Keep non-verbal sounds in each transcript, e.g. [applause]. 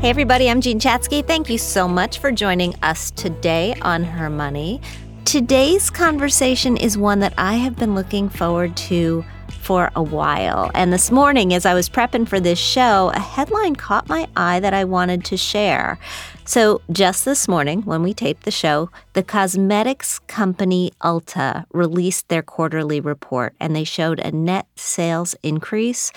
Hey, everybody, I'm Jean Chatzky. Thank you so much for joining us today on Her Money. Today's conversation is one that I have been looking forward to for a while. And this morning, as I was prepping for this show, a headline caught my eye that I wanted to share. So, just this morning, when we taped the show, the cosmetics company Ulta released their quarterly report and they showed a net sales increase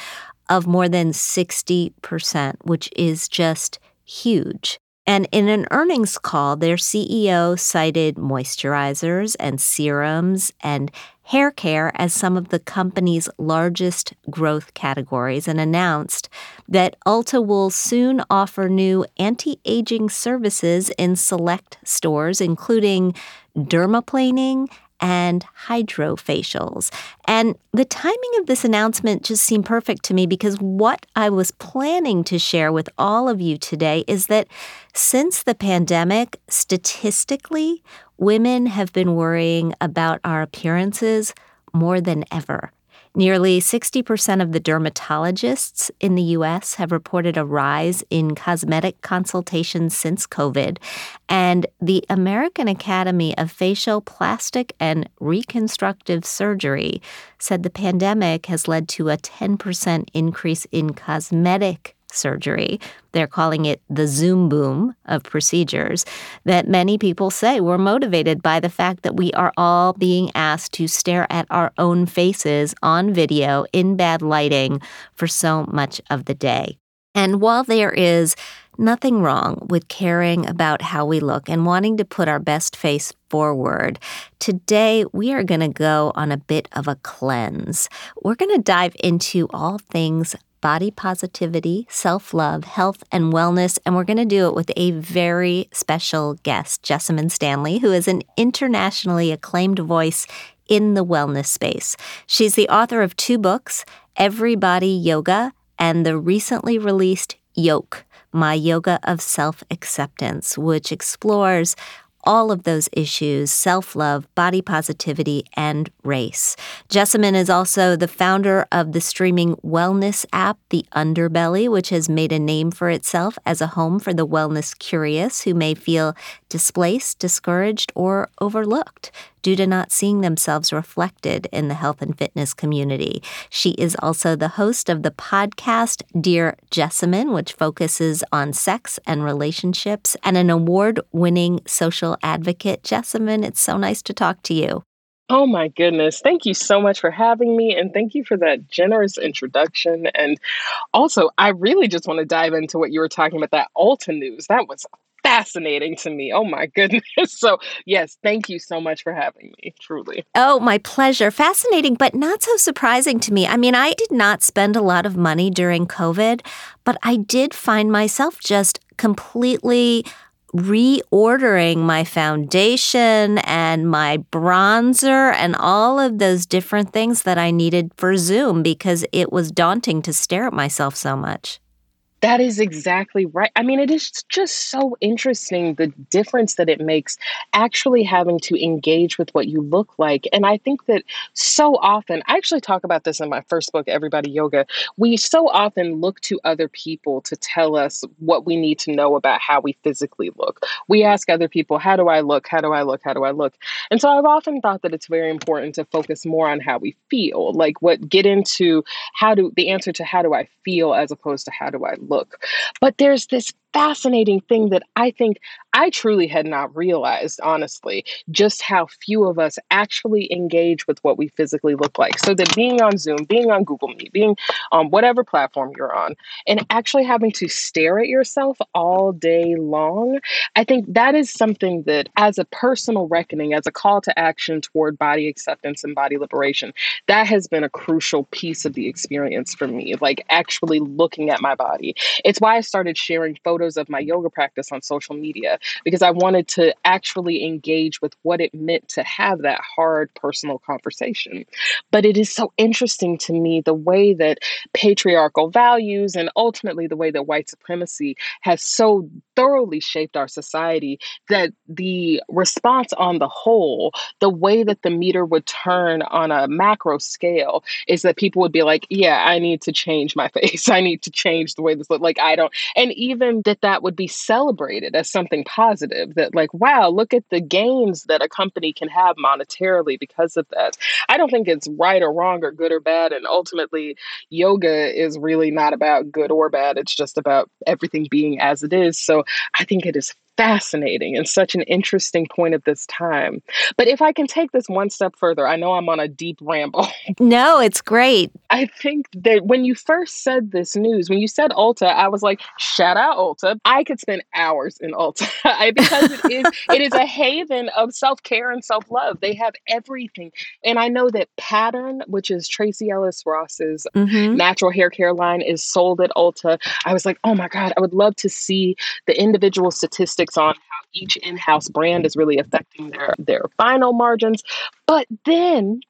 of more than 60%, which is just huge. And in an earnings call, their CEO cited moisturizers and serums and hair care as some of the company's largest growth categories and announced that Ulta will soon offer new anti aging services in select stores, including dermaplaning and hydrofacials. And the timing of this announcement just seemed perfect to me because what I was planning to share with all of you today is that since the pandemic, statistically, women have been worrying about our appearances more than ever. Nearly 60% of the dermatologists in the US have reported a rise in cosmetic consultations since COVID. And the American Academy of Facial, Plastic, and Reconstructive Surgery said the pandemic has led to a 10% increase in cosmetic surgery. They're calling it the Zoom boom of procedures that many people say were motivated by the fact that we are all being asked to stare at our own faces on video in bad lighting for so much of the day. And while there is nothing wrong with caring about how we look and wanting to put our best face forward. Today, we are going to go on a bit of a cleanse. We're going to dive into all things body positivity, self love, health, and wellness. And we're going to do it with a very special guest, Jessamyn Stanley, who is an internationally acclaimed voice in the wellness space. She's the author of two books, Every Body Yoga and the recently released Yoke. My Yoga of Self Acceptance, which explores all of those issues self love, body positivity, and race. Jessamyn is also the founder of the streaming wellness app, The Underbelly, which has made a name for itself as a home for the wellness curious who may feel displaced, discouraged, or overlooked due to not seeing themselves reflected in the health and fitness community. She is also the host of the podcast Dear Jessamyn, which focuses on sex and relationships, and an award winning social advocate. Jessamyn, it's so nice to talk to you. Oh my goodness. Thank you so much for having me. And thank you for that generous introduction. And also, I really just want to dive into what you were talking about that Ulta news. That was fascinating to me. Oh my [laughs] goodness. So, yes, thank you so much for having me, truly. Oh, my pleasure. Fascinating, but not so surprising to me. I mean, I did not spend a lot of money during COVID, but I did find myself just completely reordering my foundation and my bronzer and all of those different things that I needed for Zoom because it was daunting to stare at myself so much. That is exactly right. I mean, it is just so interesting the difference that it makes actually having to engage with what you look like. And I think that so often, I actually talk about this in my first book, Every Body Yoga. We so often look to other people to tell us what we need to know about how we physically look. We ask other people, How do I look? How do I look? How do I look? And so I've often thought that it's very important to focus more on how we feel, like what get into how do the answer to how do I feel as opposed to how do I look look. But there's this fascinating thing that I think I truly had not realized, honestly, just how few of us actually engage with what we physically look like. So that being on Zoom, being on Google Meet, being on whatever platform you're on, and actually having to stare at yourself all day long, I think that is something that, as a personal reckoning, as a call to action toward body acceptance and body liberation, that has been a crucial piece of the experience for me, like actually looking at my body. It's why I started sharing photos of my yoga practice on social media because I wanted to actually engage with what it meant to have that hard personal conversation. But it is so interesting to me the way that patriarchal values and ultimately the way that white supremacy has so thoroughly shaped our society that the response on the whole, the way that the meter would turn on a macro scale, is that people would be like, Yeah, I need to change my [laughs] face. I need to change the way this looks. Like, I don't, and even that that would be celebrated as something positive that, like, wow, look at the gains that a company can have monetarily because of that. I don't think it's right or wrong or good or bad. And ultimately, yoga is really not about good or bad. It's just about everything being as it is. So I think it is fascinating and such an interesting point at this time. But if I can take this one step further, I know I'm on a deep ramble. [laughs] No, it's great. I think that when you first said this news, when you said Ulta, I was like, shout out Ulta. I could spend hours in Ulta [laughs] because it is it is a haven of self-care and self-love. They have everything. And I know that Pattern, which is Tracee Ellis Ross's mm-hmm. natural hair care line, is sold at Ulta. I was like, oh my God, I would love to see the individual statistics statistics on how each in-house brand is really affecting their their final margins. But then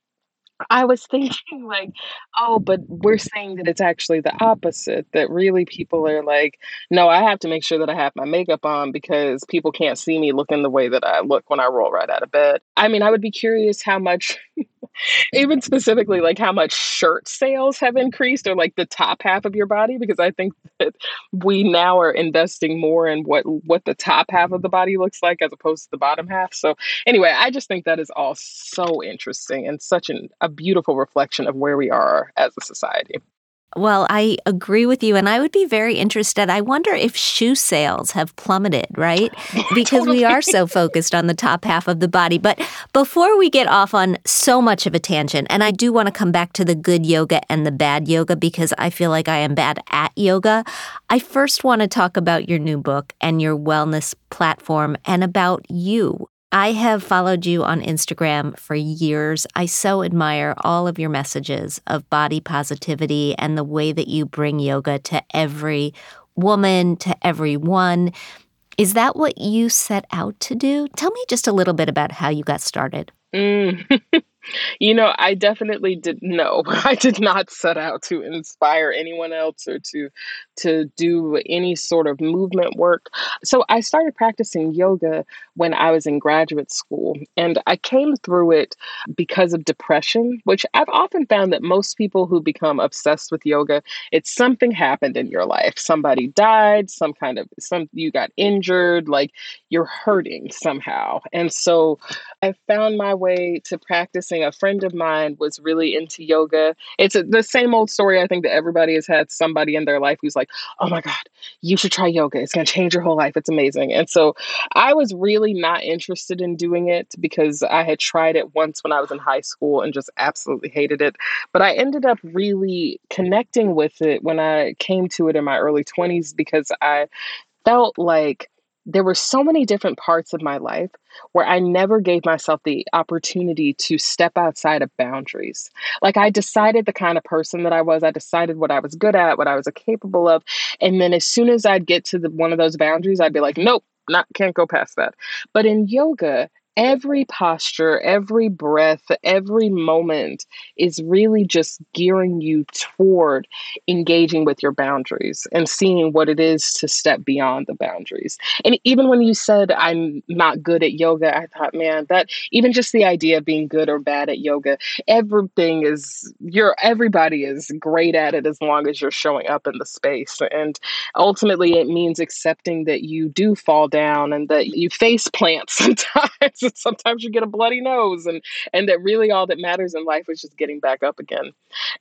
I was [laughs] thinking like, oh, but we're saying that it's actually the opposite. That really people are like, no, I have to make sure that I have my makeup on because people can't see me looking the way that I look when I roll right out of bed. I mean, I would be curious how much [laughs] even specifically like how much shirt sales have increased or like the top half of your body because i think that we now are investing more in what what the top half of the body looks like as opposed to the bottom half. So anyway i just think that is all so interesting and such an, a beautiful reflection of where we are as a society well, I agree with you. And I would be very interested. I wonder if shoe sales have plummeted, right? [laughs] Because totally. we are so focused on the top half of the body. But before we get off on so much of a tangent, and I do want to come back to the good yoga and the bad yoga because I feel like I am bad at yoga, I first want to talk about your new book and your wellness platform and about you. I have followed you on Instagram for years. I so admire all of your messages of body positivity and the way that you bring yoga to every woman, to everyone. Is that what you set out to do? Tell me just a little bit about how you got started. Mm. [laughs] You know, I definitely did no. [laughs] I did not set out to inspire anyone else or to to do any sort of movement work. So I started practicing yoga when I was in graduate school and I came through it because of depression, which I've often found that most people who become obsessed with yoga, it's something happened in your life. Somebody died, some kind of some you got injured, like you're hurting somehow. And so I found my way to practice a friend of mine was really into yoga. It's a, the same old story. I think that everybody has had somebody in their life who's like, oh my God, you should try yoga. It's going to change your whole life. It's amazing. And so I was really not interested in doing it because I had tried it once when I was in high school and just absolutely hated it. But I ended up really connecting with it when I came to it in my early 20s because I felt like there were so many different parts of my life where I never gave myself the opportunity to step outside of boundaries. Like I decided the kind of person that I was, I decided what I was good at, what I was capable of, and then as soon as I'd get to the, one of those boundaries, I'd be like, nope, not can't go past that. But in yoga, every posture, every breath, every moment is really just gearing you toward engaging with your boundaries and seeing what it is to step beyond the boundaries. And even when you said, I'm not good at yoga, I thought, man, that even just the idea of being good or bad at yoga, everything is, you're, everybody is great at it as long as you're showing up in the space. And ultimately, it means accepting that you do fall down and that you face plant [laughs] sometimes [laughs] sometimes you get a bloody nose and and that really all that matters in life is just getting back up again.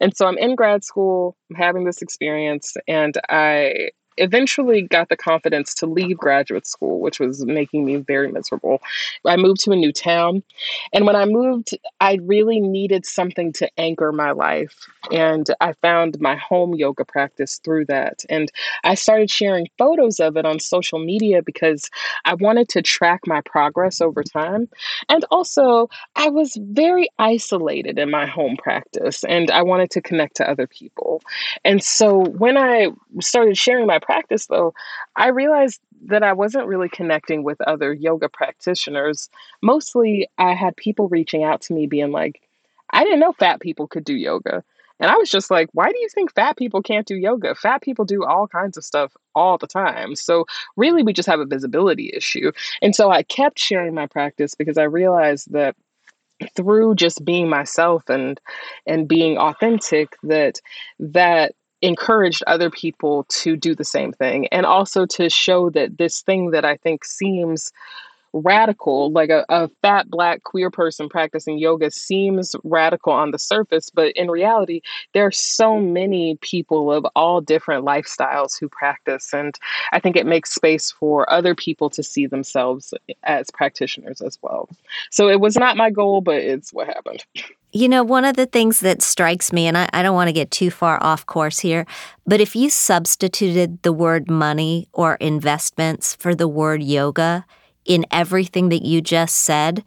And so i'm in grad school i'm having this experience and i eventually got the confidence to leave graduate school, which was making me very miserable. I moved to a new town. And when I moved, I really needed something to anchor my life. And I found my home yoga practice through that. And I started sharing photos of it on social media because I wanted to track my progress over time. And also, I was very isolated in my home practice and I wanted to connect to other people. And so when I started sharing my practice, though, I realized that I wasn't really connecting with other yoga practitioners. Mostly, I had people reaching out to me being like, I didn't know fat people could do yoga. And I was just like, why do you think fat people can't do yoga? Fat people do all kinds of stuff all the time. So, really, we just have a visibility issue. And so I kept sharing my practice because I realized that through just being myself and and being authentic that that encouraged other people to do the same thing and also to show that this thing that I think seems radical, like a, a fat black queer person practicing yoga seems radical on the surface, but in reality, there are so many people of all different lifestyles who practice. And I think it makes space for other people to see themselves as practitioners as well. So it was not my goal, but it's what happened. You know, one of the things that strikes me, and I, I, don't want to get too far off course here, but if you substituted the word money or investments for the word yoga in everything that you just said,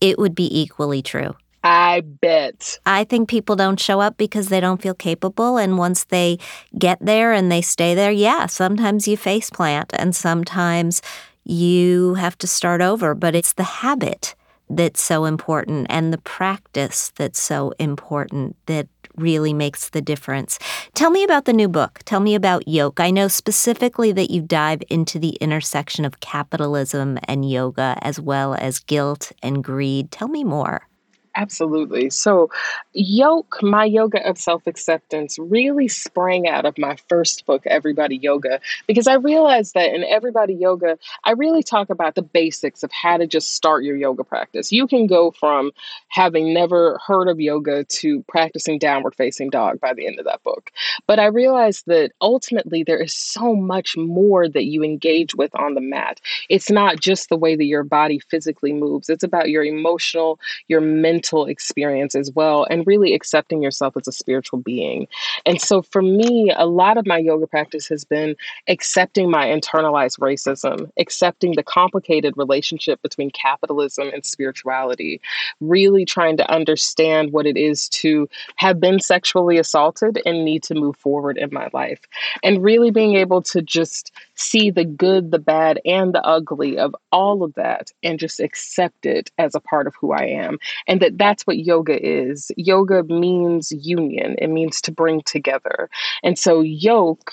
it would be equally true. I bet. I think people don't show up because they don't feel capable. And once they get there and they stay there, yeah, sometimes you face plant and sometimes you have to start over, but it's the habit that's so important and the practice that's so important that really makes the difference. Tell me about the new book. Tell me about Yoke. I know specifically that you dive into the intersection of capitalism and yoga as well as guilt and greed. Tell me more. Absolutely. So, Yoke, my yoga of self acceptance, really sprang out of my first book, Every Body Yoga, because I realized that in Every Body Yoga, I really talk about the basics of how to just start your yoga practice. You can go from having never heard of yoga to practicing downward facing dog by the end of that book. But I realized that ultimately there is so much more that you engage with on the mat. It's not just the way that your body physically moves, it's about your emotional, your mental mental experience as well, and really accepting yourself as a spiritual being. And so for me, a lot of my yoga practice has been accepting my internalized racism, accepting the complicated relationship between capitalism and spirituality, really trying to understand what it is to have been sexually assaulted and need to move forward in my life. And really being able to just see the good, the bad, and the ugly of all of that and just accept it as a part of who I am. And that that's what yoga is. Yoga means union, it means to bring together. And so, yoke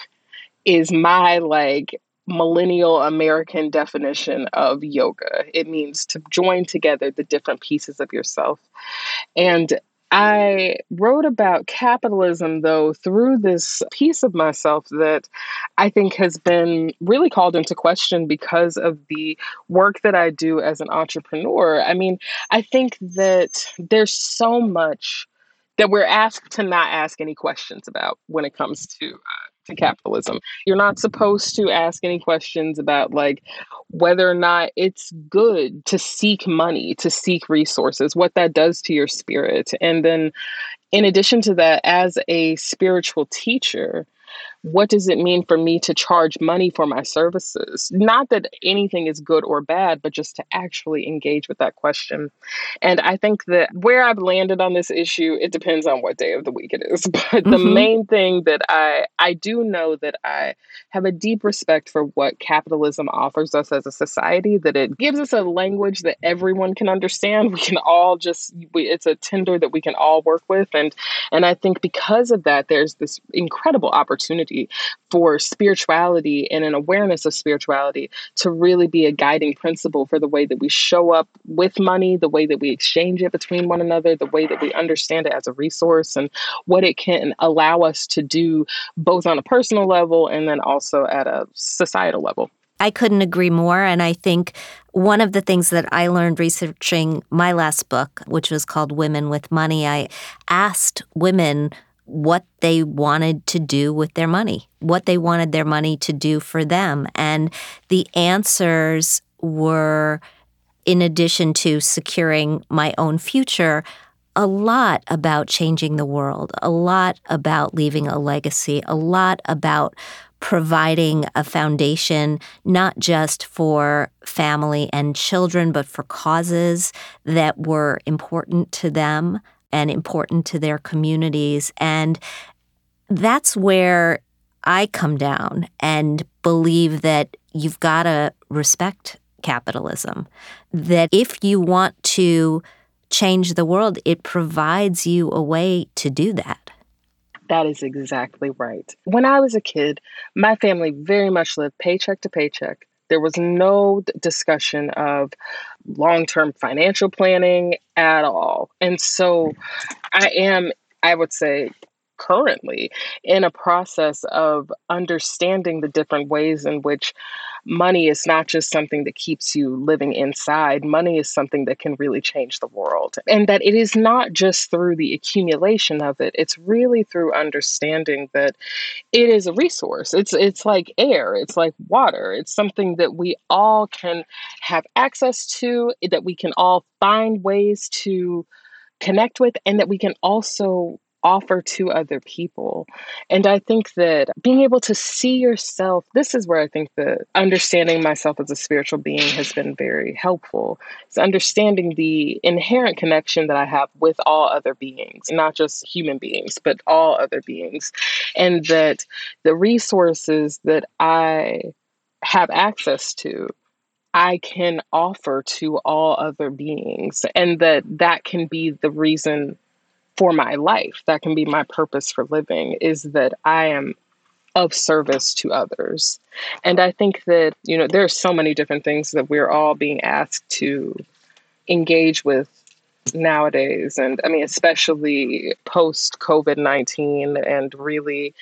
is my like millennial American definition of yoga. It means to join together the different pieces of yourself. And I wrote about capitalism, though, through this piece of myself that I think has been really called into question because of the work that I do as an entrepreneur. I mean, I think that there's so much that we're asked to not ask any questions about when it comes to uh, to capitalism. You're not supposed to ask any questions about like whether or not it's good to seek money, to seek resources, what that does to your spirit. And then in addition to that, as a spiritual teacher, what does it mean for me to charge money for my services? Not that anything is good or bad, but just to actually engage with that question. And I think that where I've landed on this issue, it depends on what day of the week it is. [laughs] But mm-hmm. the main thing that I I do know that I have a deep respect for what capitalism offers us as a society, that it gives us a language that everyone can understand. We can all just we, it's a Tinder that we can all work with. And and I think because of that, there's this incredible opportunity for spirituality and an awareness of spirituality to really be a guiding principle for the way that we show up with money, the way that we exchange it between one another, the way that we understand it as a resource, and what it can allow us to do both on a personal level and then also at a societal level. I couldn't agree more. And I think one of the things that I learned researching my last book, which was called Women with Money, I asked women what they wanted to do with their money, what they wanted their money to do for them. And the answers were, in addition to securing my own future, a lot about changing the world, a lot about leaving a legacy, a lot about providing a foundation not just for family and children, but for causes that were important to them and important to their communities. And that's where I come down and believe that you've got to respect capitalism. That if you want to change the world, it provides you a way to do that. That is exactly right. When I was a kid, my family very much lived paycheck to paycheck. There was no discussion of long term financial planning at all. And so I am, I would say, currently in a process of understanding the different ways in which money is not just something that keeps you living inside. Money is something that can really change the world. And that it is not just through the accumulation of it, it's really through understanding that it is a resource. It's it's like air, it's like water. It's something that we all can have access to, that we can all find ways to connect with and that we can also offer to other people. And I think that being able to see yourself, this is where I think that understanding myself as a spiritual being has been very helpful. It's understanding the inherent connection that I have with all other beings, not just human beings, but all other beings. And that the resources that I have access to I can offer to all other beings, and that that can be the reason for my life. That can be my purpose for living is that I am of service to others. And I think that, you know, there are so many different things that we're all being asked to engage with nowadays. And I mean, especially post COVID 19 and really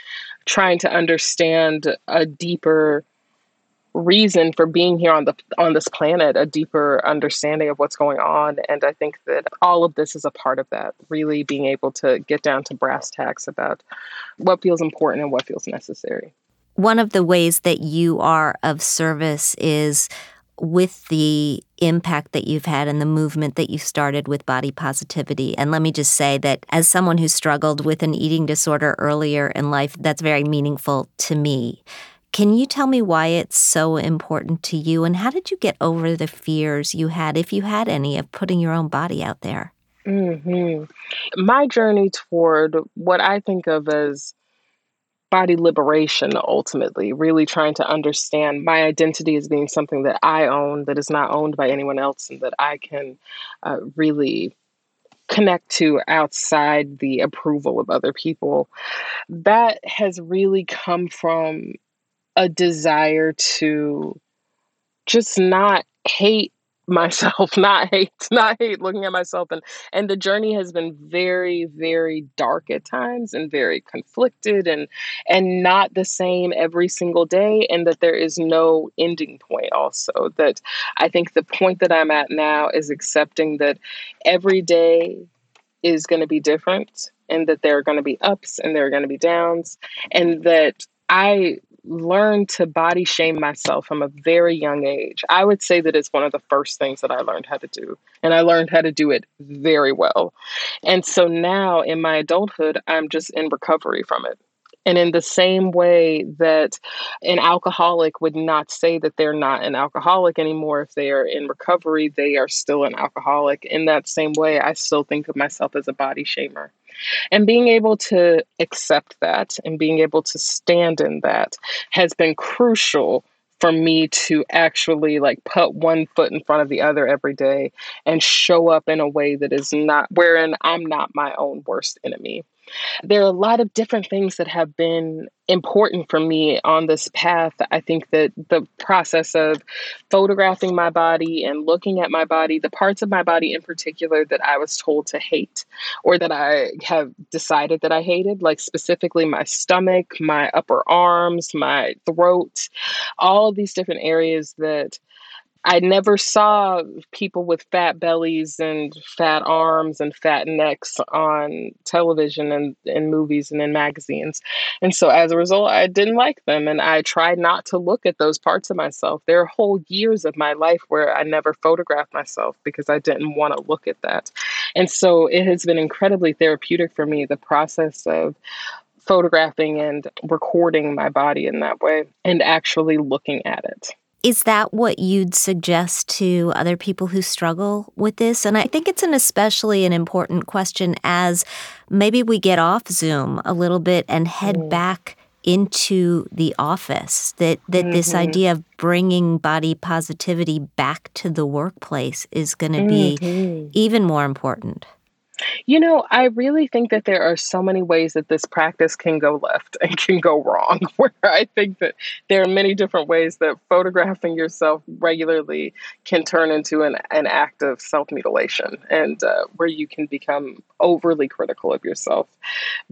trying to understand a deeper reason for being here on the on this planet a deeper understanding of what's going on and i think that all of this is a part of that really being able to get down to brass tacks about what feels important and what feels necessary one of the ways that you are of service is with the impact that you've had and the movement that you started with body positivity. And let me just say that as someone who struggled with an eating disorder earlier in life, that's very meaningful to me. Can you tell me why it's so important to you and how did you get over the fears you had, if you had any, of putting your own body out there? Mm-hmm. My journey toward what I think of as body liberation ultimately, really trying to understand my identity as being something that I own, that is not owned by anyone else, and that I can uh, really connect to outside the approval of other people. That has really come from a desire to just not hate [laughs] myself not hate not hate looking at myself. And and the journey has been very very dark at times and very conflicted and and not the same every single day and that there is no ending point also. That i think the point that i'm at now is accepting that every day is going to be different and that there are going to be ups and there are going to be downs and that I learned to body shame myself from a very young age. I would say that it's one of the first things that I learned how to do. And I learned how to do it very well. And so now in my adulthood, I'm just in recovery from it. And in the same way that an alcoholic would not say that they're not an alcoholic anymore, if they are in recovery, they are still an alcoholic. In that same way, I still think of myself as a body shamer. And being able to accept that and being able to stand in that has been crucial for me to actually like put one foot in front of the other every day and show up in a way that is not wherein I'm not my own worst enemy. There are a lot of different things that have been important for me on this path. I think that the process of photographing my body and looking at my body, the parts of my body in particular that I was told to hate or that I have decided that I hated, like specifically my stomach, my upper arms, my throat, all of these different areas that I never saw people with fat bellies and fat arms and fat necks on television and in movies and in magazines. And so as a result, I didn't like them and I tried not to look at those parts of myself. There are whole years of my life where I never photographed myself because I didn't want to look at that. And so it has been incredibly therapeutic for me, the process of photographing and recording my body in that way and actually looking at it. Is that what you'd suggest to other people who struggle with this? And I think it's an especially an important question as maybe we get off Zoom a little bit and head mm. back into the office that that mm-hmm. this idea of bringing body positivity back to the workplace is going to be mm-hmm. even more important. You know, I really think that there are so many ways that this practice can go left [laughs] and can go wrong. [laughs] Where I think that there are many different ways that photographing yourself regularly can turn into an, an act of self mutilation and uh, where you can become overly critical of yourself.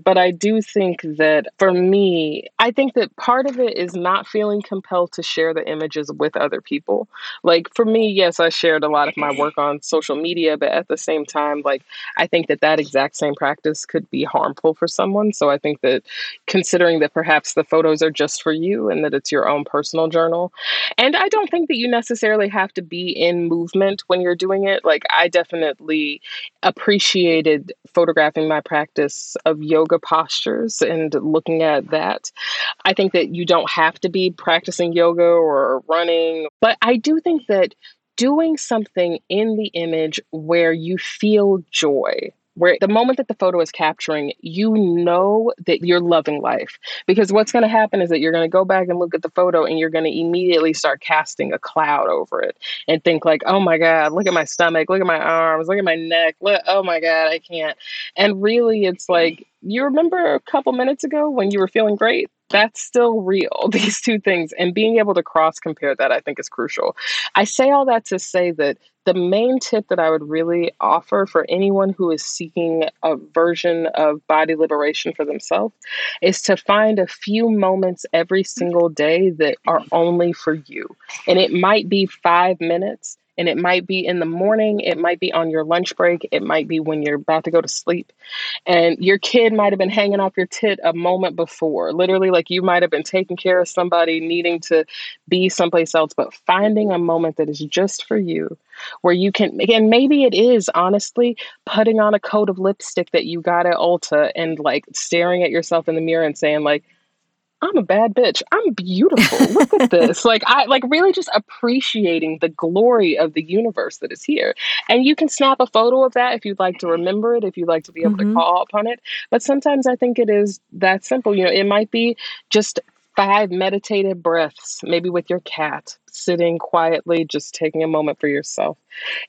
But I do think that for me, I think that part of it is not feeling compelled to share the images with other people. Like for me, yes, I shared a lot of my work on social media, but at the same time, like I think that that exact same practice could be harmful for someone. So I think that considering that perhaps the photos are just for you and that it's your own personal journal. And I don't think that you necessarily have to be in movement when you're doing it. Like I definitely appreciated photographing my practice of yoga postures and looking at that. I think that you don't have to be practicing yoga or running, but I do think that doing something in the image where you feel joy where the moment that the photo is capturing, you know that you're loving life. Because what's going to happen is that you're going to go back and look at the photo and you're going to immediately start casting a cloud over it and think like, "Oh my god, look at my stomach, look at my arms, look at my neck. Look, oh my god, I can't." And really it's like you remember a couple minutes ago when you were feeling great? That's still real, [laughs] these two things. And being able to cross compare that, I think, is crucial. I say all that to say that the main tip that I would really offer for anyone who is seeking a version of body liberation for themselves is to find a few moments every single day that are only for you. And it might be five minutes. And it might be in the morning, it might be on your lunch break, it might be when you're about to go to sleep. And your kid might have been hanging off your tit a moment before. Literally, like you might have been taking care of somebody needing to be someplace else, but finding a moment that is just for you where you can and maybe it is honestly putting on a coat of lipstick that you got at Ulta and like staring at yourself in the mirror and saying like I'm a bad bitch. I'm beautiful. Look at this. [laughs] Like I like really just appreciating the glory of the universe that is here. And you can snap a photo of that if you'd like to remember it, if you'd like to be able mm-hmm. to call upon it. But sometimes I think it is that simple. You know, it might be just five meditative breaths, maybe with your cat, sitting quietly, just taking a moment for yourself.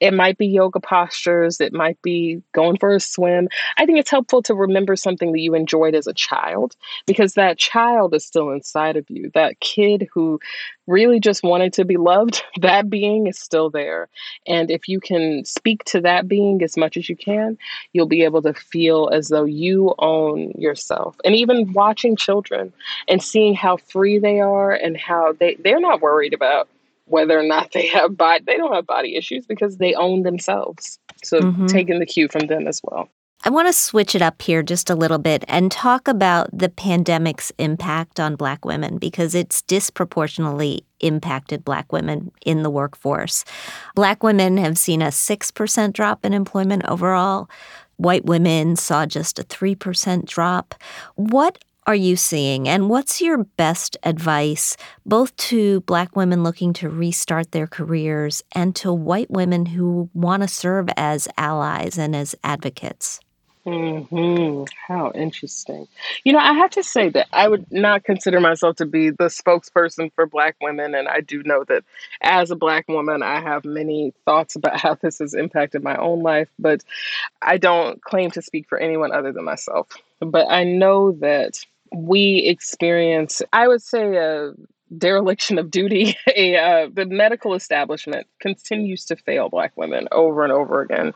It might be yoga postures, it might be going for a swim. I think it's helpful to remember something that you enjoyed as a child because that child is still inside of you. That kid who really just wanted to be loved, [laughs] that being is still there. And if you can speak to that being as much as you can, you'll be able to feel as though you own yourself. And even watching children and seeing how free they are and how they, they're not worried about whether or not they have body they don't have body issues because they own themselves so mm-hmm. taking the cue from them as well I want to switch it up here just a little bit and talk about the pandemic's impact on Black women because it's disproportionately impacted Black women in the workforce. Black women have seen a 6% drop in employment overall. White women saw just a 3% drop. What are you seeing? And what's your best advice, both to Black women looking to restart their careers and to white women who want to serve as allies and as advocates? Hmm. How interesting. You know, I have to say that I would not consider myself to be the spokesperson for Black women, and I do know that as a Black woman, I have many thoughts about [laughs] how this has impacted my own life. But I don't claim to speak for anyone other than myself. But I know that we experience, I would say, a dereliction of duty. [laughs] A, uh, the medical establishment continues to fail Black women over and over again.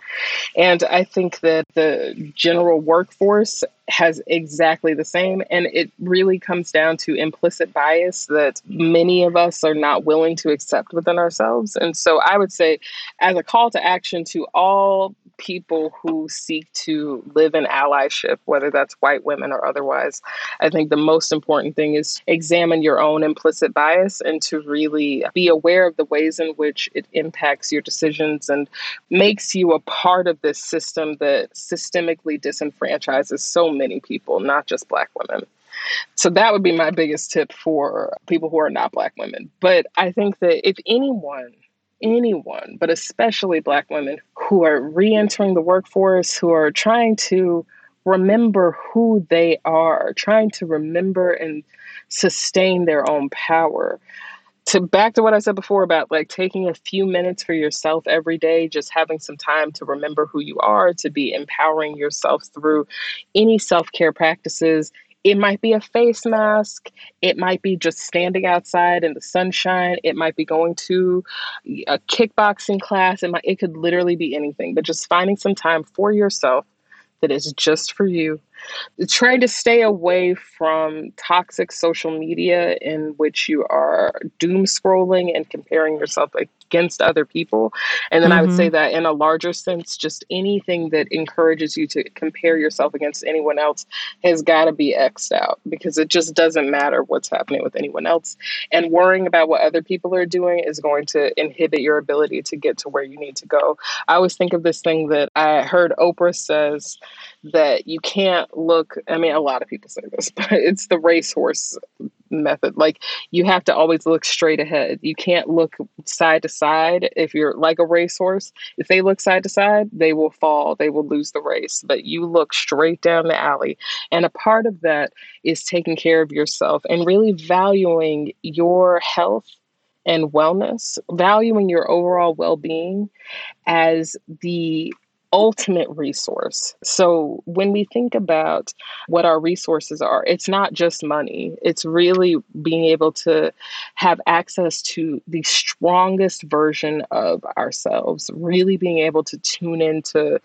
And I think that the general workforce has exactly the same. And it really comes down to implicit bias that many of us are not willing to accept within ourselves. And so I would say, as a call to action to all people who seek to live in allyship, whether that's white women or otherwise. I think the most important thing is examine your own implicit bias and to really be aware of the ways in which it impacts your decisions and makes you a part of this system that systemically disenfranchises so many people, not just Black women. So that would be my biggest tip for people who are not Black women. But I think that if anyone anyone, but especially Black women who are re entering the workforce, who are trying to remember who they are, trying to remember and sustain their own power. To back to what I said before about like taking a few minutes for yourself every day, just having some time to remember who you are, to be empowering yourself through any self care practices, it might be a face mask. It might be just standing outside in the sunshine. It might be going to a kickboxing class. It might it could literally be anything, but just finding some time for yourself that is just for you Try to stay away from toxic social media in which you are doom scrolling and comparing yourself against other people. And then mm-hmm. I would say mm-hmm. that in a larger sense, just anything that encourages you to compare yourself against anyone else has got to be X'd out because it just doesn't matter what's happening with anyone else. And worrying about what other people are doing is going to inhibit your ability to get to where you need to go. I always think of this thing that I heard Oprah says that you can't look i mean a lot of people say this [laughs] but it's the racehorse method. Like you have to always look straight ahead. You can't look side to side. If you're like a racehorse if they look side to side they will fall. They will lose the race. But you look straight down the alley. And a part of that is taking care of yourself and really valuing your health and wellness valuing your overall well-being as the ultimate resource. So when we think about what our resources are, it's not just money, it's really being able to have access to the strongest version of ourselves, really being able to tune into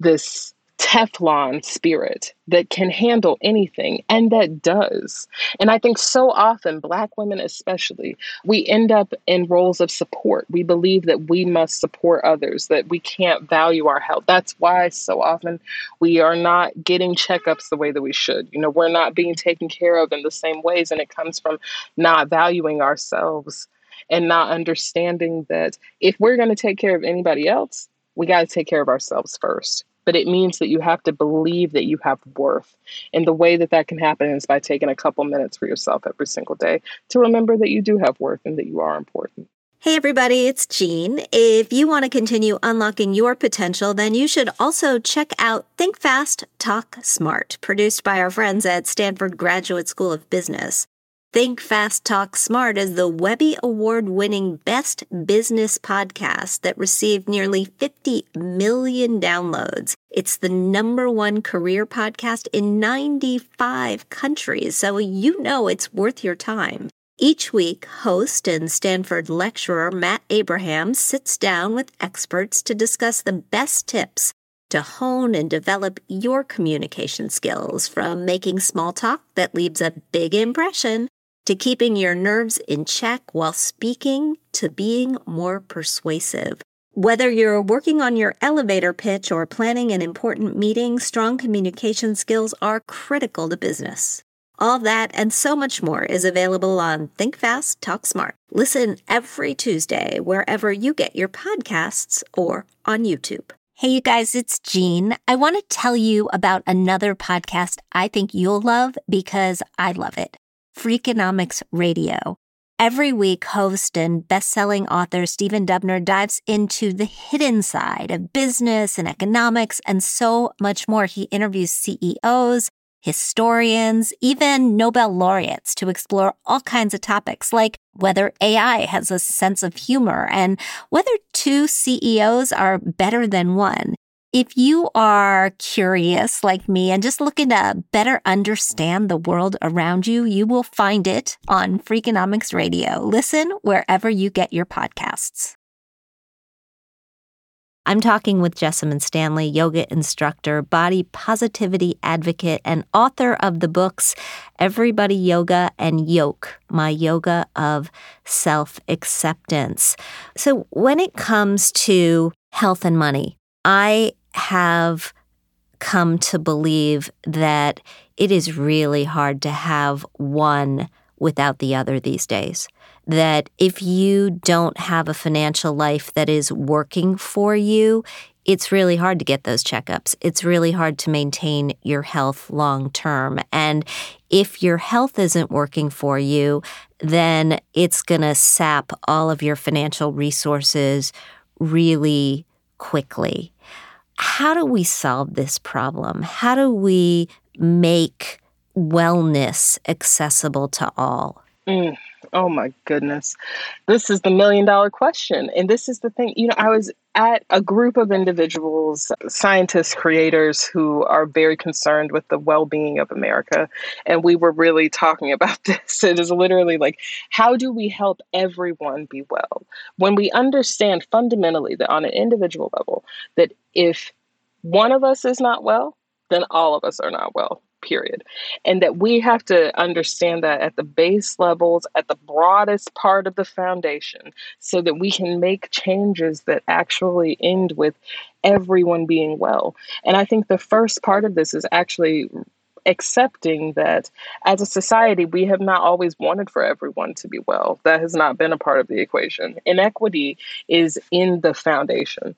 this Teflon spirit that can handle anything and that does. And I think so often, Black women especially, we end up in roles of support. We believe that we must support others, that we can't value our health. That's why so often we are not getting checkups the way that we should. You know, we're not being taken care of in the same ways, and it comes from not valuing ourselves and not understanding that if we're going to take care of anybody else, we got to take care of ourselves first but it means that you have to believe that you have worth. And the way that that can happen is by taking a couple minutes for yourself every single day to remember that you do have worth and that you are important. Hey, everybody, it's Jean. If you want to continue unlocking your potential, then you should also check out Think Fast, Talk Smart, produced by our friends at Stanford Graduate School of Business. Think Fast Talk Smart is the Webby Award winning best business podcast that received nearly 50 million downloads. It's the number one career podcast in 95 countries, so you know it's worth your time. Each week, host and Stanford lecturer Matt Abraham sits down with experts to discuss the best tips to hone and develop your communication skills from making small talk that leaves a big impression to keeping your nerves in check while speaking to being more persuasive. Whether you're working on your elevator pitch or planning an important meeting, strong communication skills are critical to business. All that and so much more is available on Think Fast, Talk Smart. Listen every Tuesday wherever you get your podcasts or on YouTube. Hey, you guys, it's Jean. I want to tell you about another podcast I think you'll love because I love it. Freakonomics Radio. Every week, host and best-selling author Stephen Dubner dives into the hidden side of business and economics and so much more. He interviews CEOs, historians, even Nobel laureates to explore all kinds of topics like whether AI has a sense of humor and whether two CEOs are better than one. If you are curious like me and just looking to better understand the world around you, you will find it on Freakonomics Radio. Listen wherever you get your podcasts. I'm talking with Jessamyn Stanley, yoga instructor, body positivity advocate, and author of the books Every Body Yoga and Yoke, My Yoga of Self Acceptance. So, when it comes to health and money, I have come to believe that it is really hard to have one without the other these days. That if you don't have a financial life that is working for you, it's really hard to get those checkups. It's really hard to maintain your health long term. And if your health isn't working for you, then it's going to sap all of your financial resources really quickly how do we solve this problem? How do we make wellness accessible to all? Mm. Oh my goodness. This is the million dollar question. And this is the thing, you know, I was at a group of individuals, scientists, creators who are very concerned with the well being of America. And we were really talking [laughs] about this. It is literally like, how do we help everyone be well? When we understand fundamentally that on an individual level, that if one of us is not well, then all of us are not well period. And that we have to understand that at the base levels, at the broadest part of the foundation, so that we can make changes that actually end with everyone being well. And I think the first part of this is actually accepting that as a society, we have not always wanted for everyone to be well. That has not been a part of the equation. Inequity is in the foundation.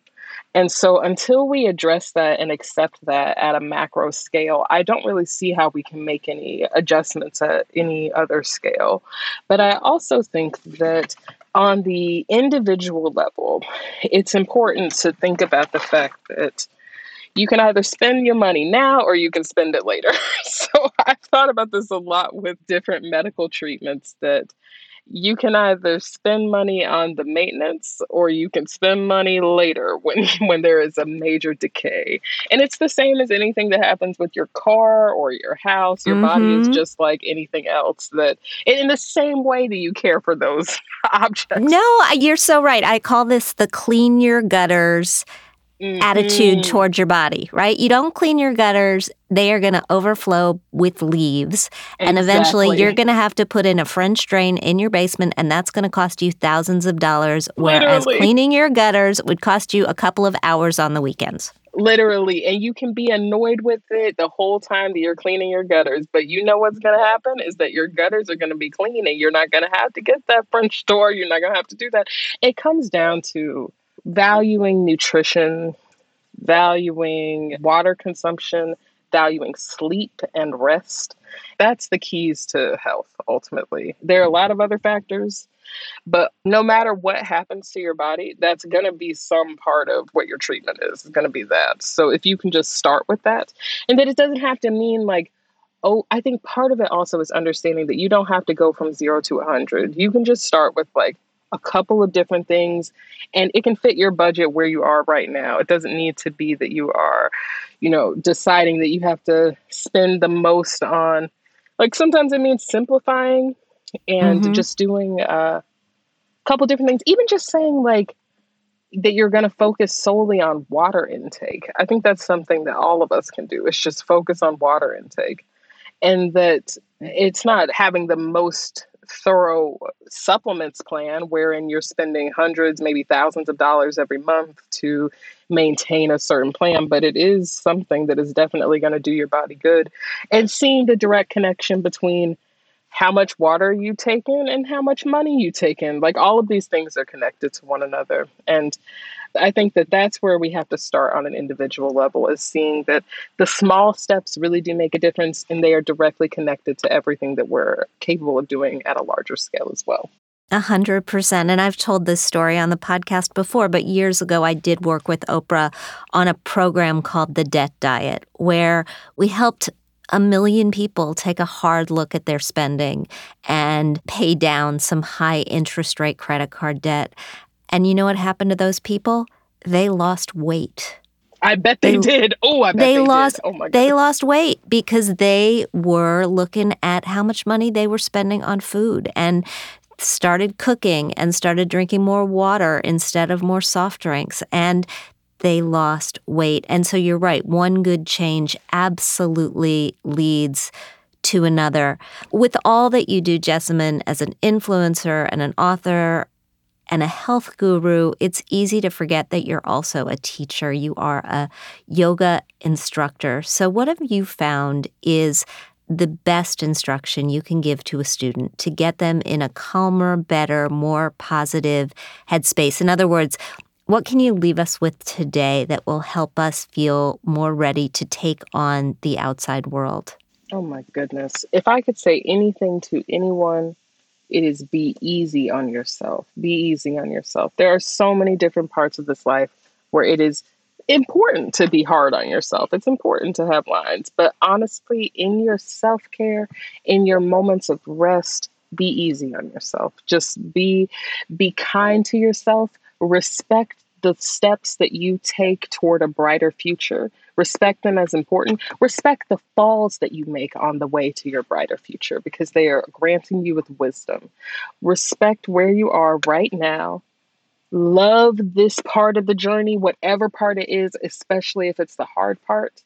And so, until we address that and accept that at a macro scale, I don't really see how we can make any adjustments at any other scale. But I also think that on the individual level, it's important to think about the fact that you can either spend your money now or you can spend it later. [laughs] so I've thought about this a lot with different medical treatments that you can either spend money on the maintenance or you can spend money later [laughs] when when there is a major decay and it's the same as anything that happens with your car or your house your mm-hmm. body is mm-hmm. just like anything else that in the same way that you care for those [laughs] objects no you're so right i call this the clean your gutters mm-hmm. attitude towards your body, right? You don't clean your gutters, they are going to overflow with leaves. Exactly. And eventually you're going to have to put in a French drain in your basement, and that's going to cost you thousands of dollars. Whereas Literally. cleaning your gutters would cost you a couple of hours on the weekends. Literally. And you can be annoyed with it the whole time that you're cleaning your gutters. But you know what's going to happen is that your gutters are going to be clean and you're not going to have to get that French door. You're not going to have to do that. It comes down to valuing nutrition, valuing water consumption, valuing sleep and rest. That's the keys to health ultimately. There are a lot of other factors, but no matter what happens to your body, that's going to be some part of what your treatment is. It's going to be that. So if you can just start with that, and that it doesn't have to mean like oh, I think part of it also is understanding that you don't have to go from zero to 100. You can just start with like a couple of different things and it can fit your budget where you are right now. It doesn't need to be that you are, you know, deciding that you have to spend the most on like sometimes it means simplifying and mm-hmm. just doing a couple different things. Even just saying like that you're going to focus solely on water intake. I think that's something that all of us can do. Is just focus on water intake. And that it's not having the most thorough supplements plan wherein you're spending hundreds, maybe thousands of dollars every month to maintain a certain plan, but it is something that is definitely going to do your body good. And seeing the direct connection between how much water you take in and how much money you take in. Like all of these things are connected to one another. And I think that that's where we have to start on an individual level is seeing that the small steps really do make a difference and they are directly connected to everything that we're capable of doing at a larger scale as well. A hundred percent. And I've told this story on the podcast before, but years ago I did work with Oprah on a program called The Debt Diet, where we helped a million people take a hard look at their spending and pay down some high interest rate credit card debt. And you know what happened to those people? They lost weight. I bet they, they did. Oh, I bet they, they lost. Did. Oh my They lost weight because they were looking at how much money they were spending on food and started cooking and started drinking more water instead of more soft drinks and they lost weight. And so you're right, one good change absolutely leads to another. With all that you do, Jessamyn, as an influencer and an author, and a health guru, it's easy to forget that you're also a teacher. You are a yoga instructor. So, what have you found is the best instruction you can give to a student to get them in a calmer, better, more positive headspace? In other words, what can you leave us with today that will help us feel more ready to take on the outside world? Oh my goodness. If I could say anything to anyone it is be easy on yourself. Be easy on yourself. There are so many different parts of this life where it is important to be hard on yourself. It's important to have lines, but honestly, in your self care, in your moments of rest, be easy on yourself. Just be be kind to yourself. Respect the steps that you take toward a brighter future. Respect them as important. Respect the falls that you make on the way to your brighter future because they are granting you with wisdom. Respect where you are right now. Love this part of the journey, whatever part it is, especially if it's the hard part.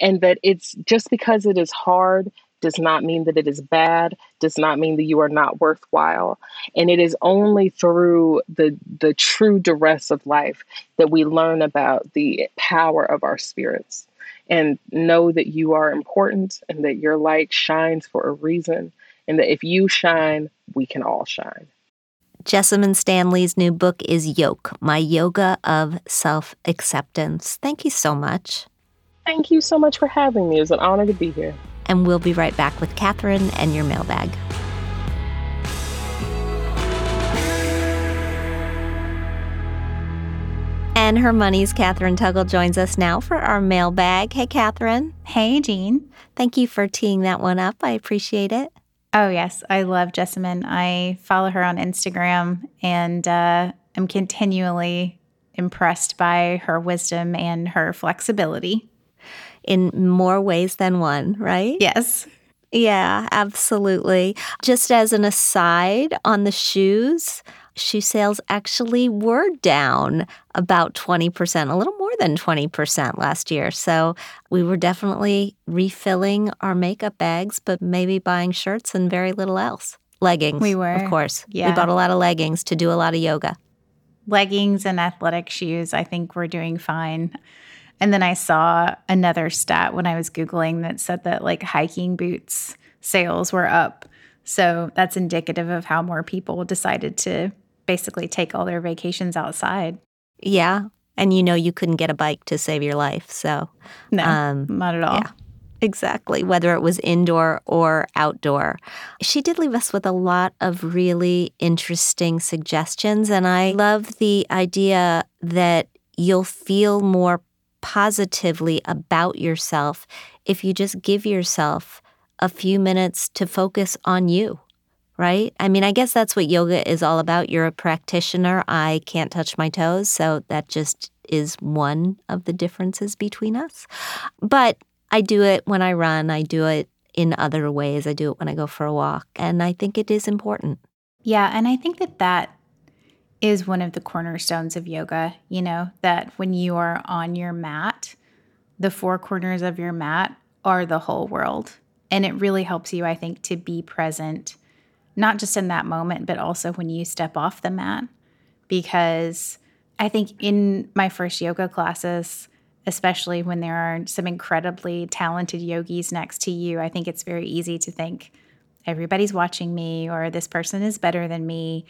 And that it's just because it is hard does not mean that it is bad, does not mean that you are not worthwhile. And it is only through the the true duress of life that we learn about the power of our spirits and know that you are important and that your light shines for a reason and that if you shine, we can all shine. Jessamyn Stanley's new book is Yoke, My Yoga of Self Acceptance. Thank you so much. Thank you so much for having me. It was an honor to be here and we'll be right back with Kathryn and your mailbag. And her money's Kathryn Tuggle joins us now for our mailbag. Hey, Kathryn. Hey, Jean. Thank you for teeing that one up. I appreciate it. Oh, yes. I love Jessamyn. I follow her on Instagram and uh, am continually impressed by her wisdom and her flexibility in more ways than one, right? Yes. Yeah, absolutely. Just as an aside on the shoes, shoe sales actually were down about 20%, a little more than 20% last year. So we were definitely refilling our makeup bags, but maybe buying shirts and very little else. Leggings. We were. Of course. Yeah. We bought a lot of leggings to do a lot of yoga. Leggings and athletic shoes, I think we're doing fine. And then I saw another stat when I was Googling that said that like hiking boots sales were up. So that's indicative of how more people decided to basically take all their vacations outside. Yeah. And you know, you couldn't get a bike to save your life. So, no, um, not at all. Yeah. Exactly, whether it was indoor or outdoor. She did leave us with a lot of really interesting suggestions. And I love the idea that you'll feel more positively about yourself if you just give yourself a few minutes to focus on you, right? I mean, I guess that's what yoga is all about. You're a practitioner. I can't touch my toes. So that just is one of the differences between us. But I do it when I run, I do it in other ways. I do it when I go for a walk. And I think it is important. Yeah. And I think that that is one of the cornerstones of yoga, you know, that when you are on your mat, the four corners of your mat are the whole world. And it really helps you, I think, to be present, not just in that moment, but also when you step off the mat. Because I think in my first yoga classes, especially when there are some incredibly talented yogis next to you, I think it's very easy to think everybody's watching me or this person is better than me.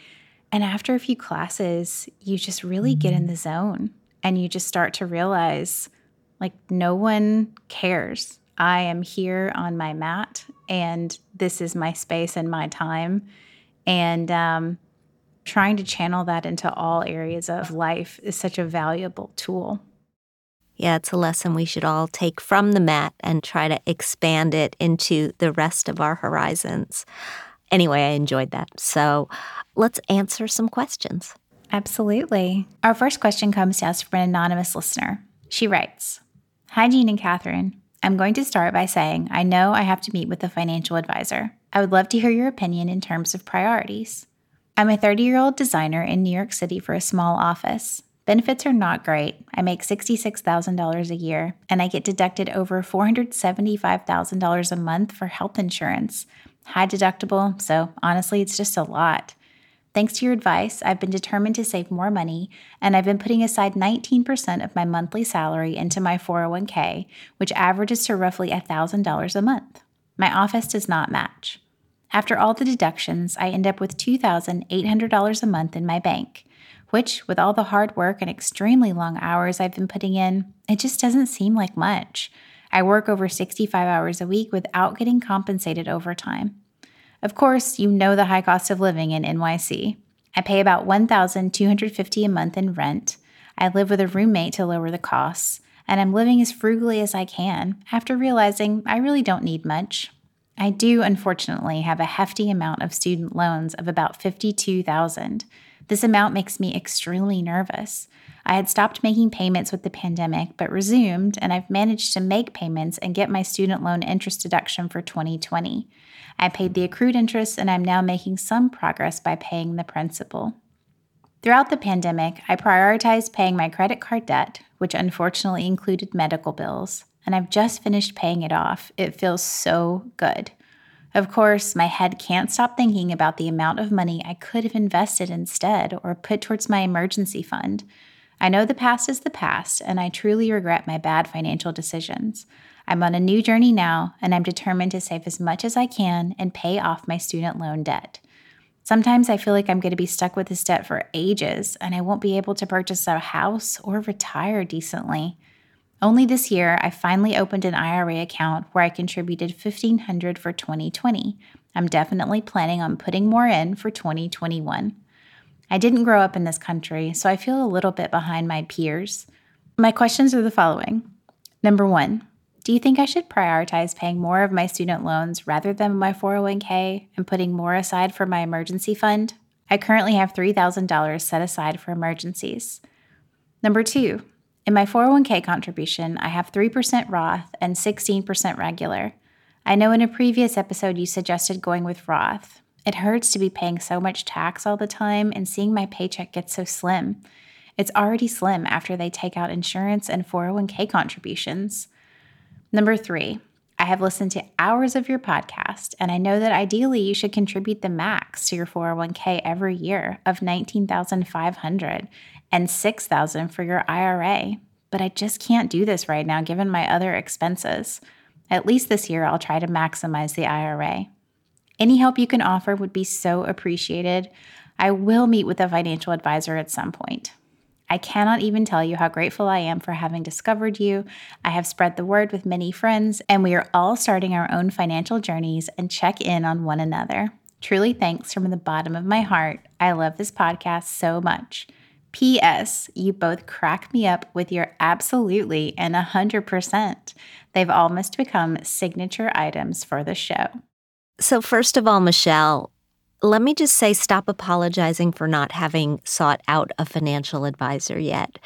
And after a few classes, you just really get in the zone and you just start to realize like no one cares. I am here on my mat and this is my space and my time. And um, trying to channel that into all areas of life is such a valuable tool. Yeah, it's a lesson we should all take from the mat and try to expand it into the rest of our horizons. Anyway, I enjoyed that. So let's answer some questions. Absolutely. Our first question comes to us from an anonymous listener. She writes Hi, Jean and Kathryn. I'm going to start by saying I know I have to meet with a financial advisor. I would love to hear your opinion in terms of priorities. I'm a 30 year old designer in New York City for a small office. Benefits are not great. I make $66,000 a year, and I get deducted over $475,000 a month for health insurance. High deductible, so honestly, it's just a lot. Thanks to your advice, I've been determined to save more money, and I've been putting aside 19% of my monthly salary into my 401k, which averages to roughly $1,000 a month. My office does not match. After all the deductions, I end up with $2,800 a month in my bank which, with all the hard work and extremely long hours I've been putting in, it just doesn't seem like much. I work over 65 hours a week without getting compensated overtime. Of course, you know the high cost of living in NYC. I pay about 1,250 a month in rent. I live with a roommate to lower the costs, and I'm living as frugally as I can after realizing I really don't need much. I do unfortunately have a hefty amount of student loans of about 52,000 this amount makes me extremely nervous. I had stopped making payments with the pandemic, but resumed, and I've managed to make payments and get my student loan interest deduction for 2020. I paid the accrued interest, and I'm now making some progress by paying the principal. Throughout the pandemic, I prioritized paying my credit card debt, which unfortunately included medical bills, and I've just finished paying it off. It feels so good. Of course, my head can't stop thinking about the amount of money I could have invested instead or put towards my emergency fund. I know the past is the past, and I truly regret my bad financial decisions. I'm on a new journey now, and I'm determined to save as much as I can and pay off my student loan debt. Sometimes I feel like I'm going to be stuck with this debt for ages, and I won't be able to purchase a house or retire decently. Only this year, I finally opened an IRA account where I contributed 1500 for 2020. I'm definitely planning on putting more in for 2021. I didn't grow up in this country, so I feel a little bit behind my peers. My questions are the following. Number one, do you think I should prioritize paying more of my student loans rather than my 401k and putting more aside for my emergency fund? I currently have $3,000 set aside for emergencies. Number two, in my 401k contribution, I have 3% Roth and 16% regular. I know in a previous episode you suggested going with Roth. It hurts to be paying so much tax all the time and seeing my paycheck get so slim. It's already slim after they take out insurance and 401k contributions. Number three, I have listened to hours of your podcast, and I know that ideally you should contribute the max to your 401k every year of 19,500 and 6,000 for your IRA. But I just can't do this right now given my other expenses. At least this year I'll try to maximize the IRA. Any help you can offer would be so appreciated. I will meet with a financial advisor at some point. I cannot even tell you how grateful I am for having discovered you. I have spread the word with many friends, and we are all starting our own financial journeys and check in on one another. Truly thanks from the bottom of my heart. I love this podcast so much. P.S. You both crack me up with your absolutely and 100%. They've almost become signature items for the show. So, first of all, Michelle, let me just say stop apologizing for not having sought out a financial advisor yet.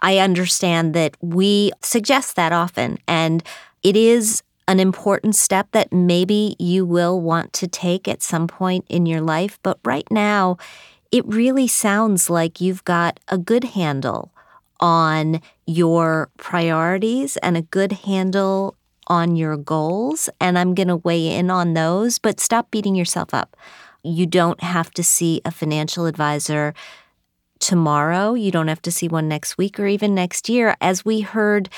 I understand that we suggest that often, and it is an important step that maybe you will want to take at some point in your life. But right now, it really sounds like you've got a good handle on your priorities and a good handle on your goals. And I'm going to weigh in on those, but stop beating yourself up. You don't have to see a financial advisor tomorrow. You don't have to see one next week or even next year. As we heard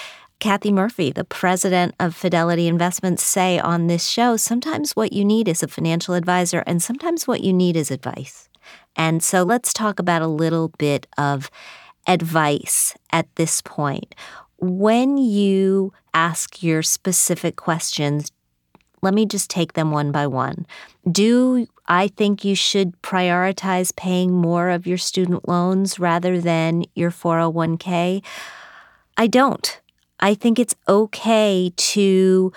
Kathy Murphy, the president of Fidelity Investments, say on this show, sometimes what you need is a financial advisor, and sometimes what you need is advice. And so let's talk about a little bit of advice at this point. When you ask your specific questions, let me just take them one by one. Do I think you should prioritize paying more of your student loans rather than your 401k? I don't. I think it's okay to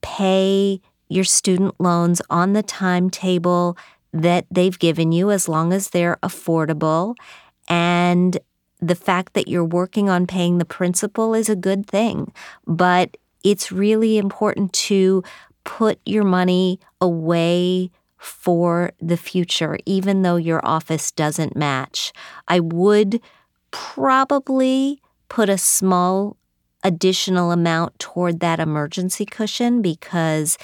pay your student loans on the timetable that they've given you as long as they're affordable. And the fact that you're working on paying the principal is a good thing. But it's really important to put your money away for the future, even though your office doesn't match. I would probably put a small additional amount toward that emergency cushion because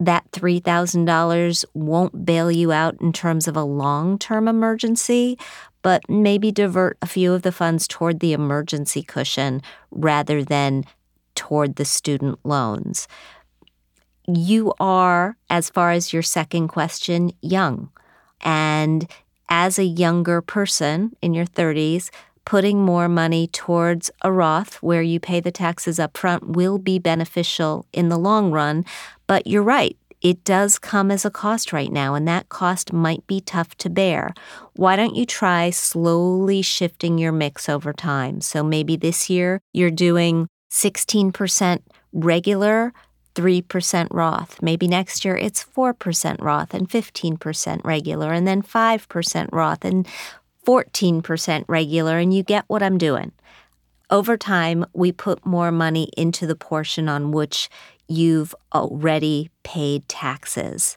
that $3,000 won't bail you out in terms of a long term emergency, but maybe divert a few of the funds toward the emergency cushion rather than toward the student loans. You are, as far as your second question, young. And as a younger person in your 30s, putting more money towards a Roth where you pay the taxes up front will be beneficial in the long run. But you're right, it does come as a cost right now, and that cost might be tough to bear. Why don't you try slowly shifting your mix over time? So maybe this year you're doing 16% regular, 3% Roth. Maybe next year it's 4% Roth and 15% regular, and then 5% Roth and 14% regular, and you get what I'm doing. Over time, we put more money into the portion on which you've already paid taxes.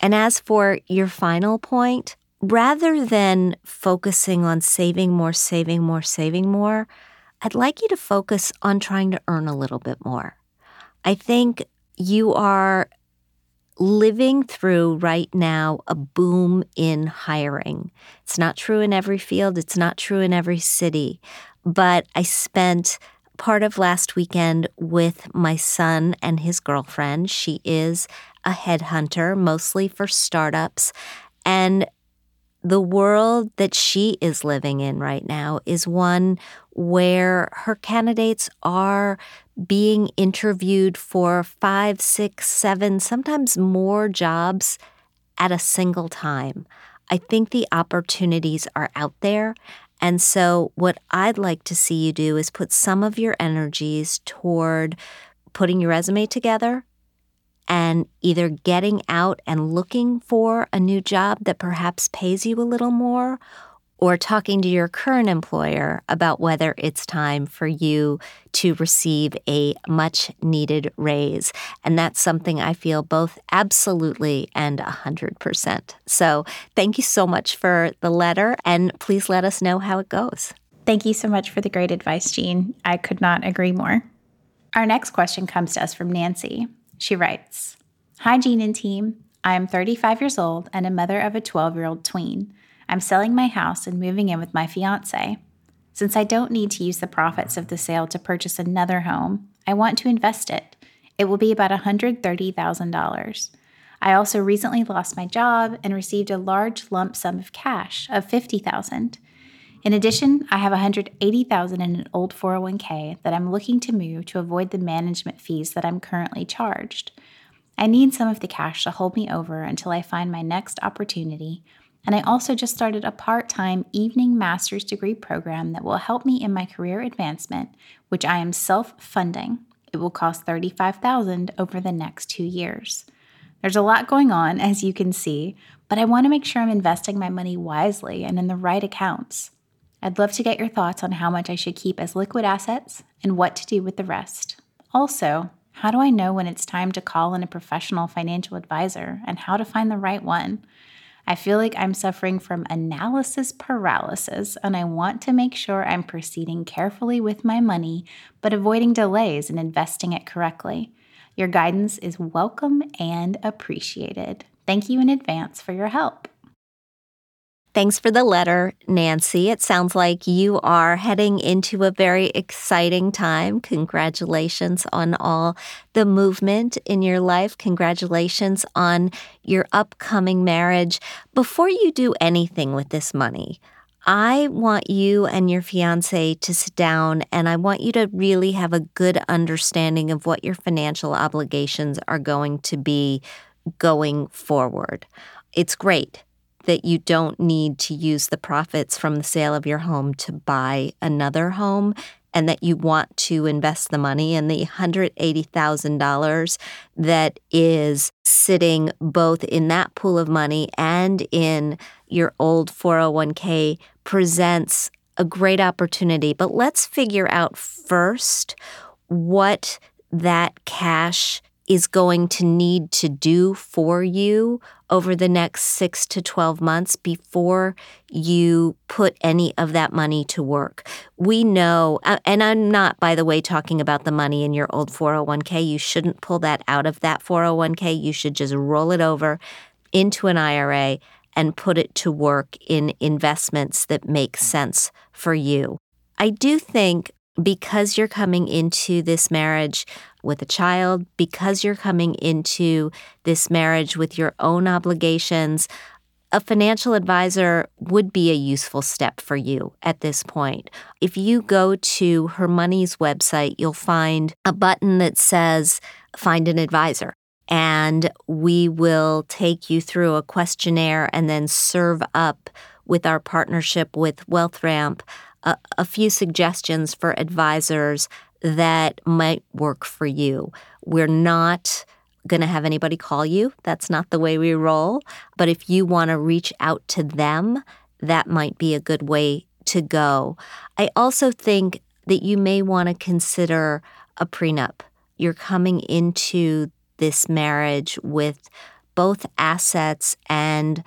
And as for your final point, rather than focusing on saving more, saving more, saving more, I'd like you to focus on trying to earn a little bit more. I think you are living through right now a boom in hiring. It's not true in every field, it's not true in every city. But I spent part of last weekend with my son and his girlfriend. She is a headhunter, mostly for startups. And the world that she is living in right now is one where her candidates are being interviewed for five, six, seven, sometimes more jobs at a single time. I think the opportunities are out there. And so, what I'd like to see you do is put some of your energies toward putting your resume together and either getting out and looking for a new job that perhaps pays you a little more or talking to your current employer about whether it's time for you to receive a much needed raise. And that's something I feel both absolutely and 100%. So thank you so much for the letter, and please let us know how it goes. Thank you so much for the great advice, Jean. I could not agree more. Our next question comes to us from Nancy. She writes Hi, Jean and team. I am 35 years old and a mother of a 12 year old tween. I'm selling my house and moving in with my fiance. Since I don't need to use the profits of the sale to purchase another home, I want to invest it. It will be about $130,000. I also recently lost my job and received a large lump sum of cash of 50,000. In addition, I have 180,000 in an old 401k that I'm looking to move to avoid the management fees that I'm currently charged. I need some of the cash to hold me over until I find my next opportunity, And I also just started a part time evening master's degree program that will help me in my career advancement, which I am self funding. It will cost 35,000 over the next two years. There's a lot going on, as you can see, but I want to make sure I'm investing my money wisely and in the right accounts. I'd love to get your thoughts on how much I should keep as liquid assets and what to do with the rest. Also, how do I know when it's time to call in a professional financial advisor and how to find the right one? I feel like I'm suffering from analysis paralysis, and I want to make sure I'm proceeding carefully with my money, but avoiding delays in investing it correctly. Your guidance is welcome and appreciated. Thank you in advance for your help. Thanks for the letter, Nancy. It sounds like you are heading into a very exciting time. Congratulations on all the movement in your life. Congratulations on your upcoming marriage. Before you do anything with this money, I want you and your fiance to sit down and I want you to really have a good understanding of what your financial obligations are going to be going forward. It's great that you don't need to use the profits from the sale of your home to buy another home and that you want to invest the money in the $180,000 that is sitting both in that pool of money and in your old 401k presents a great opportunity. But let's figure out first what that cash is going to need to do for you over the next six to 12 months before you put any of that money to work. We know, uh, and I'm not, by the way, talking about the money in your old 401k. You shouldn't pull that out of that 401k. You should just roll it over into an IRA and put it to work in investments that make sense for you. I do think because you're coming into this marriage with a child, because you're coming into this marriage with your own obligations, a financial advisor would be a useful step for you at this point. If you go to Her Money's website, you'll find a button that says Find an Advisor. And we will take you through a questionnaire and then serve up with our partnership with WealthRamp a, a few suggestions for advisors that might work for you. We're not going to have anybody call you. That's not the way we roll. But if you want to reach out to them, that might be a good way to go. I also think that you may want to consider a prenup. You're coming into this marriage with both assets and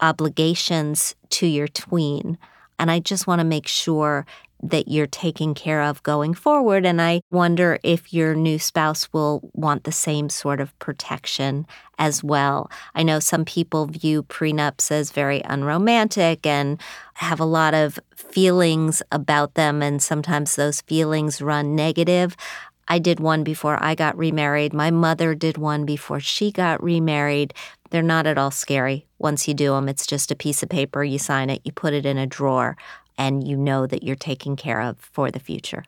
obligations to your tween. And I just want to make sure that you're taking care of going forward. And I wonder if your new spouse will want the same sort of protection as well. I know some people view prenups as very unromantic and have a lot of feelings about them, and sometimes those feelings run negative. I did one before I got remarried. My mother did one before she got remarried. They're not at all scary. Once you do them, it's just a piece of paper, you sign it, you put it in a drawer, and you know that you're taken care of for the future.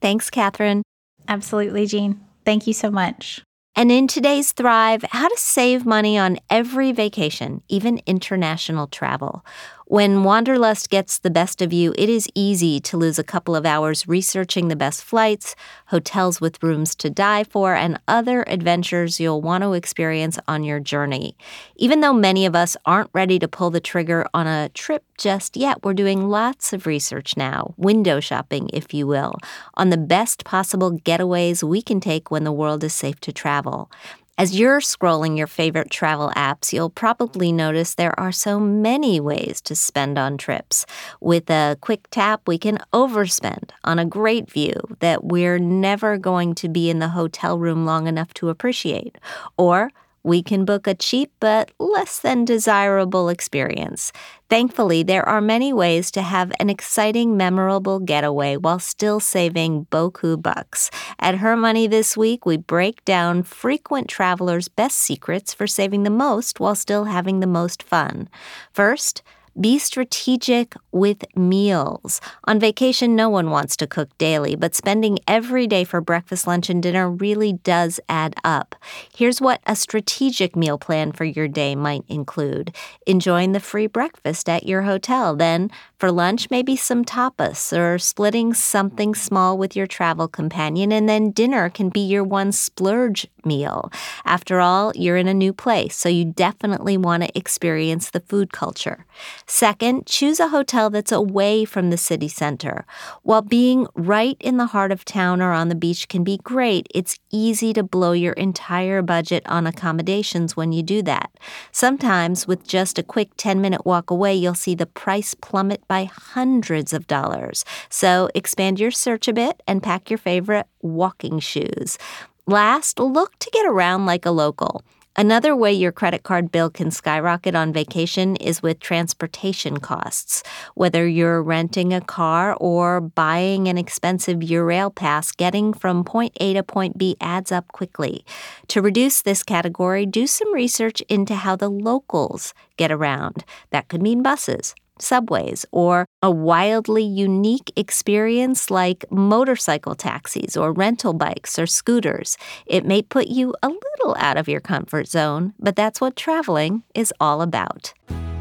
Thanks, Kathryn. Absolutely, Jean. Thank you so much. And in today's Thrive, how to save money on every vacation, even international travel. When wanderlust gets the best of you, it is easy to lose a couple of hours researching the best flights, hotels with rooms to die for, and other adventures you'll want to experience on your journey. Even though many of us aren't ready to pull the trigger on a trip just yet, we're doing lots of research now, window shopping, if you will, on the best possible getaways we can take when the world is safe to travel. As you're scrolling your favorite travel apps, you'll probably notice there are so many ways to spend on trips. With a quick tap, we can overspend on a great view that we're never going to be in the hotel room long enough to appreciate. Or we can book a cheap but less than desirable experience. Thankfully, there are many ways to have an exciting, memorable getaway while still saving boku bucks. At Her Money this week, we break down frequent travelers' best secrets for saving the most while still having the most fun. First, Be strategic with meals. On vacation, no one wants to cook daily, but spending every day for breakfast, lunch, and dinner really does add up. Here's what a strategic meal plan for your day might include enjoying the free breakfast at your hotel. Then, for lunch, maybe some tapas or splitting something small with your travel companion. And then dinner can be your one splurge meal. After all, you're in a new place, so you definitely want to experience the food culture. Second, choose a hotel that's away from the city center. While being right in the heart of town or on the beach can be great, it's easy to blow your entire budget on accommodations when you do that. Sometimes, with just a quick 10 minute walk away, you'll see the price plummet by hundreds of dollars. So expand your search a bit and pack your favorite walking shoes. Last, look to get around like a local. Another way your credit card bill can skyrocket on vacation is with transportation costs. Whether you're renting a car or buying an expensive Eurail pass, getting from point A to point B adds up quickly. To reduce this category, do some research into how the locals get around. That could mean buses, subways or a wildly unique experience like motorcycle taxis or rental bikes or scooters. It may put you a little out of your comfort zone, but that's what traveling is all about.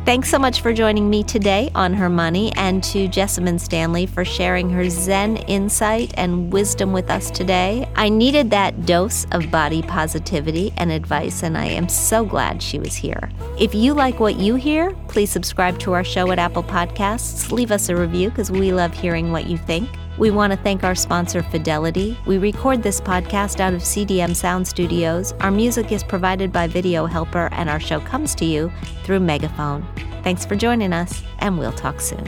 Thanks so much for joining me today on Her Money and to Jessamyn Stanley for sharing her Zen insight and wisdom with us today. I needed that dose of body positivity and advice, and I am so glad she was here. If you like what you hear, please subscribe to our show at Apple Podcasts. Leave us a review because we love hearing what you think. We want to thank our sponsor, Fidelity. We record this podcast out of CDM Sound Studios. Our music is provided by Video Helper, and our show comes to you through Megaphone. Thanks for joining us, and we'll talk soon.